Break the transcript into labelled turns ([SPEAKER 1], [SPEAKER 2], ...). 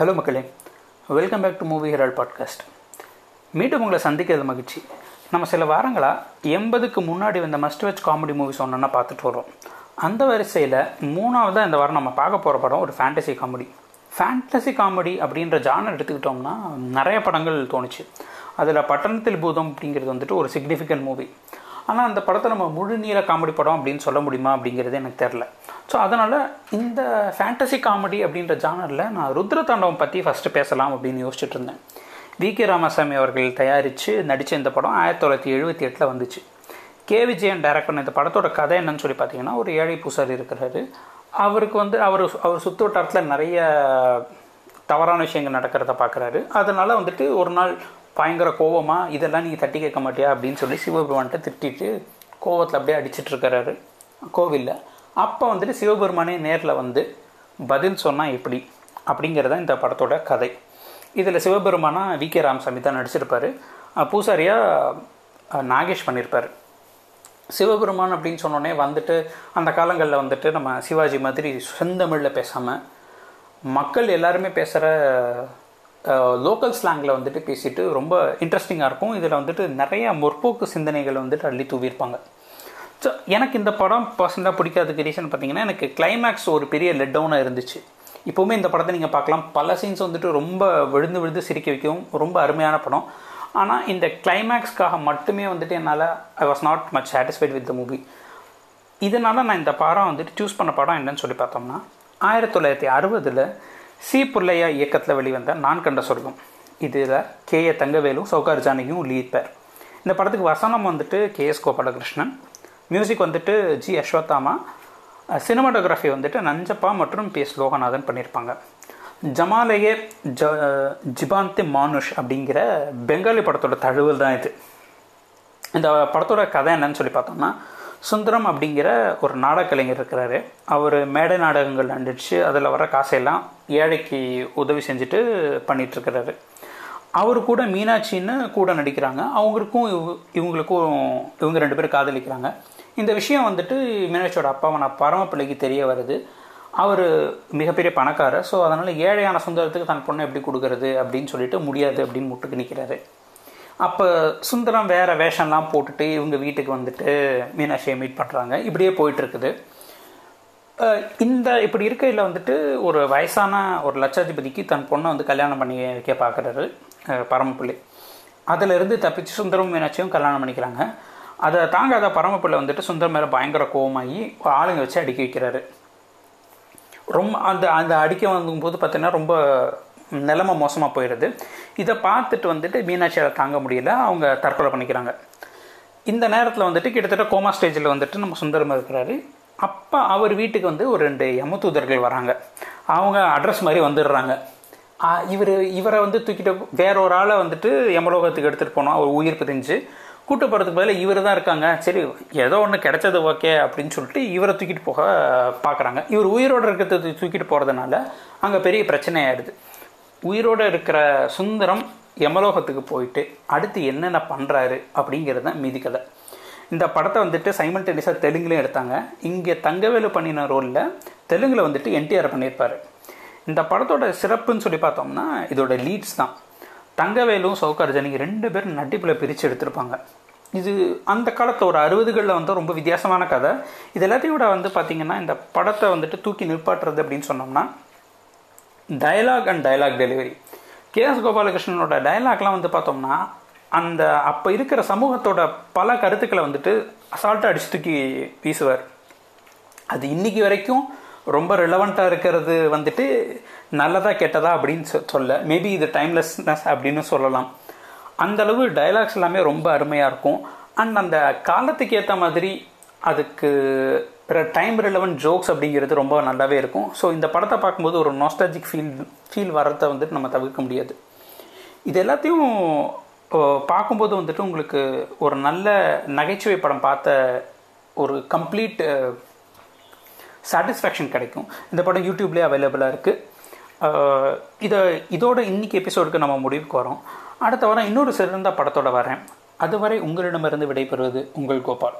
[SPEAKER 1] Hello மக்களே. Welcome back to Movie Herald podcast மீண்டும் உங்களை சந்திக்கிறது மகிழ்ச்சி. நம்ம சில வாரங்களாக எண்பதுக்கு முன்னாடி வந்த மஸ்ட் வச் காமெடி மூவிஸ் ஒன்றுன்னா பார்த்துட்டு வரோம் அந்த வரிசையில் மூணாவதாக இந்த வாரம் நம்ம பார்க்க போகிற படம் ஒரு ஃபேண்டசி காமெடி ஃபேண்டசி காமெடி அப்படின்ற ஜானர் எடுத்துக்கிட்டோம்னா நிறைய படங்கள் தோணுச்சு. அதில் பட்டணத்தில் பூதம் அப்படிங்கிறது வந்துட்டு ஒரு சிக்னிஃபிகண்ட் மூவி ஆனால் அந்த படத்தை நம்ம முழு நீர காமெடி படம் அப்படின்னு சொல்ல முடியுமா அப்படிங்கிறது எனக்கு தெரில ஸோ அதனால் இந்த ஃபேண்டசி காமெடி அப்படின்ற ஜானரில் நான் ருத்ர தாண்டவம் பற்றி ஃபஸ்ட்டு பேசலாம் அப்படின்னு யோசிச்சுட்டு இருந்தேன். வி. கே. ராமசாமி அவர்கள் தயாரித்து நடித்த இந்த படம் ஆயிரத்தி தொள்ளாயிரத்தி எழுபத்தி எட்டில் வந்துச்சு. கே. விஜயன் டைரக்ட் பண்ண இந்த படத்தோட கதை என்னன்னு சொல்லி பார்த்தீங்கன்னா ஒரு ஏழை பூசாரி இருக்கிறாரு. அவருக்கு வந்து அவர் அவர் சுற்று வட்டாரத்தில் நிறைய தவறான விஷயங்கள் நடக்கிறத பார்க்குறாரு அதனால் வந்துட்டு ஒரு நாள் பயங்கர கோவமாக இதெல்லாம் நீங்கள் தட்டி கேட்க மாட்டியா? அப்படின்னு சொல்லி சிவபெருமான்கிட்ட திட்டிட்டு கோவத்தில் அப்படியே அடிச்சிட்டு இருக்கிறாரு. கோவிலில் அப்போ வந்துட்டு சிவபெருமானே நேரில் வந்து பதில் சொன்னால் எப்படி? அப்படிங்கிறத இந்த படத்தோட கதை. இதில் சிவபெருமானா வி. கே. ராமசாமி தான் நடிச்சிருப்பார். பூசாரியாக நாகேஷ் பண்ணியிருப்பார் சிவபெருமான் அப்படின்னு சொன்னோடனே வந்துட்டு அந்த காலங்களில் வந்துட்டு நம்ம சிவாஜி மாதிரி செந்தமிழில் பேசாமல் மக்கள் எல்லாருமே பேசுகிற லோக்கல் ஸ்லாங்கில் வந்துட்டு பேசிட்டு ரொம்ப இன்ட்ரெஸ்டிங்காக இருக்கும். இதில் வந்துட்டு நிறைய முற்போக்கு சிந்தனைகளை வந்துட்டு அள்ளி தூவியிருப்பாங்க. ஸோ எனக்கு இந்த படம் பர்சனலாக பிடிக்காததுக்கு ரீசன் பார்த்தீங்கன்னா எனக்கு கிளைமேக்ஸ் ஒரு பெரிய லெட் டவுனாக இருந்துச்சு. இப்போவுமே இந்த படத்தை நீங்கள் பார்க்கலாம். பல சீன்ஸ் வந்துட்டு ரொம்ப விழுந்து விழுந்து சிரிக்க வைக்கவும் ரொம்ப அருமையான படம். ஆனால் இந்த கிளைமேக்ஸ்க்காக மட்டுமே வந்துட்டு என்னால் I was not much satisfied with the movie இதனால் நான் இந்த படம் வந்துட்டு சூஸ் பண்ண படம் என்னன்னு சொல்லி பார்த்தோம்னா ஆயிரத்தி தொள்ளாயிரத்தி அறுபதில் சி புள்ளையா இயக்கத்தில் வெளிவந்த நான் கண்ட சொர்க்கம். இதில் கே ஏ தங்கவேலும் சௌகார் ஜானகியும் லீட் பேர் இந்த படத்துக்கு வசனம் வந்துட்டு கே எஸ் கோபாலகிருஷ்ணன். மியூசிக் வந்துட்டு ஜி அஸ்வத்தாமா. சினிமாட்டோகிராஃபி வந்துட்டு நஞ்சப்பா மற்றும் பி எஸ் லோகநாதன் பண்ணியிருப்பாங்க ஜமாலயே ஜ ஜிபாந்தி மானுஷ் அப்படிங்கிற பெங்காலி படத்தோட தழுவல் தான் இது. இந்த படத்தோட கதை என்னன்னு சொல்லி பார்த்தோம்னா சுந்தரம் அப்படிங்கிற ஒரு நாடகலைஞர் இருக்கிறாரு. அவர் மேடை நாடகங்கள் நடிச்சு அதில் வர காசையெல்லாம் ஏழைக்கு உதவி செஞ்சுட்டு பண்ணிகிட்ருக்கிறாரு அவர் கூட மீனாட்சின்னு கூட நடிக்கிறாங்க. அவங்களுக்கும் இவங்களுக்கும் இவங்க ரெண்டு பேரும் காதலிக்கிறாங்க. இந்த விஷயம் வந்துட்டு மீனாட்சியோட அப்பாவை நான் பரமப்பிள்ளைக்கு தெரிய வருது. அவர் மிகப்பெரிய பணக்காரர். ஸோ அதனால் ஏழையான சுந்தரத்துக்கு தன் பொண்ணை எப்படி கொடுக்கறது அப்படின்னு சொல்லிட்டு முடியாது அப்படின்னு முட்டுக்கு நிற்கிறாரு அப்போ சுந்தரம் வேறு வேஷம்லாம் போட்டுட்டு இவங்க வீட்டுக்கு வந்துட்டு மீனாட்சியை மீட் பண்ணுறாங்க இப்படியே போயிட்டுருக்குது. இந்த இப்படி இருக்கையில் வந்துட்டு ஒரு வயசான ஒரு லட்சாதிபதிக்கு தன் பொண்ணை வந்து கல்யாணம் பண்ணி வைக்க பார்க்குறாரு பரமப்பிள்ளை. அதிலிருந்து தப்பிச்சு சுந்தரம் மீனாட்சியும் கல்யாணம் பண்ணிக்கிறாங்க. அதை தாங்காத பரமப்பிள்ளை வந்துட்டு சுந்தரம் மேலே பயங்கர கோவமாகி ஆளுங்க வச்சு அடிக்க வைக்கிறாரு. ரொம்ப அந்த அந்த அடிக்க வாங்கும்போது பார்த்தீங்கன்னா ரொம்ப நிலைமை மோசமாக போயிடுது. இதை பார்த்துட்டு வந்துட்டு மீனாட்சியால் தாங்க முடியல. அவங்க தற்கொலை பண்ணிக்கிறாங்க. இந்த நேரத்தில் வந்துட்டு கிட்டத்தட்ட கோமா ஸ்டேஜில் வந்துட்டு நம்ம சுந்தரம் இருக்கிறாரு. அப்போ அவர் வீட்டுக்கு வந்து ஒரு ரெண்டு யமதூதர்கள் வராங்க. அவங்க அட்ரஸ் மாதிரி வந்துடுறாங்க. இவர் இவரை வந்து தூக்கிட்டு வேற ஒரு ஆளை வந்துட்டு யமலோகத்துக்கு எடுத்துகிட்டு போனோம் அவர் உயிர் பிரிஞ்சு கூட்டு போகிறதுக்கு பதில் இவர் தான் இருக்காங்க. சரி ஏதோ ஒன்று கிடைச்சது ஓகே அப்படின்னு சொல்லிட்டு இவரை தூக்கிட்டு போக பார்க்குறாங்க. இவர் உயிரோடு இருக்கிறது தூக்கிட்டு போகிறதுனால அங்கே பெரிய பிரச்சனை ஆயிடுது. உயிரோடு இருக்கிற சுந்தரம் யமலோகத்துக்கு போயிட்டு அடுத்து என்னென்ன பண்ணுறாரு அப்படிங்கிறது தான் மீதி கதை. இந்த படத்தை வந்துட்டு சைமன் டெனிஸாக தெலுங்குலையும் எடுத்தாங்க. இங்கே தங்கவேலு பண்ணின ரோலில் தெலுங்கில் வந்துட்டு என்டிஆர் பண்ணியிருப்பார். இந்த படத்தோட சிறப்புன்னு சொல்லி பார்த்தோம்னா இதோட லீட்ஸ் தான். தங்கவேலும் சௌகார்ஜனி ரெண்டு பேரும் நடிப்பில் பிரித்து எடுத்திருப்பாங்க. இது அந்த காலத்தில் ஒரு அறுபதுகளில் வந்து ரொம்ப வித்தியாசமான கதை. இது எல்லாத்தையும் விட வந்து பார்த்திங்கன்னா இந்த படத்தை வந்துட்டு தூக்கி நிற்பாட்டுறது அப்படின்னு சொன்னோம்னா dialogue and dialogue delivery K S கோபாலகிருஷ்ணனோட டயலாக்லாம் வந்து பார்த்தோம்னா அந்த அப்போ இருக்கிற சமூகத்தோட பல கருத்துக்களை வந்துட்டு அசால்ட்டாக அடிச்சு தூக்கி வீசுவார். அது இன்றைக்கி வரைக்கும் ரொம்ப ரிலவெண்ட்டாக இருக்கிறது வந்துட்டு நல்லதா கெட்டதா அப்படின்னு சொல்ல மேபி இது டைம்லெஸ்னஸ் அப்படின்னு சொல்லலாம். அந்த அளவு டைலாக்ஸ் எல்லாமே ரொம்ப அருமையாக இருக்கும். அண்ட் அந்த காலத்துக்கு ஏற்ற மாதிரி அதுக்கு டைம் ரிலவெண்ட் ஜோக்ஸ் அப்படிங்கிறது ரொம்ப நல்லாவே இருக்கும். ஸோ இந்த படத்தை பார்க்கும்போது ஒரு நாஸ்டாஜிக் ஃபீல் ஃபீல் வரத்தை வந்துட்டு நம்ம தவிர்க்க முடியாது. இது எல்லாத்தையும் பார்க்கும்போது வந்துட்டு உங்களுக்கு ஒரு நல்ல நகைச்சுவை படம் பார்த்த ஒரு கம்ப்ளீட் சாட்டிஸ்ஃபேக்ஷன் கிடைக்கும். இந்த படம் யூடியூப்லேயே அவைலபிளாக இருக்குது இதை இதோட இன்றைக்கி எபிசோடுக்கு நம்ம முடிவுக்கு வரோம். அடுத்த வாரம் இன்னொரு சிறந்த படத்தோட வரேன். அதுவரை உங்களிடமிருந்து விடைபெறுவது உங்கள் கோபால்.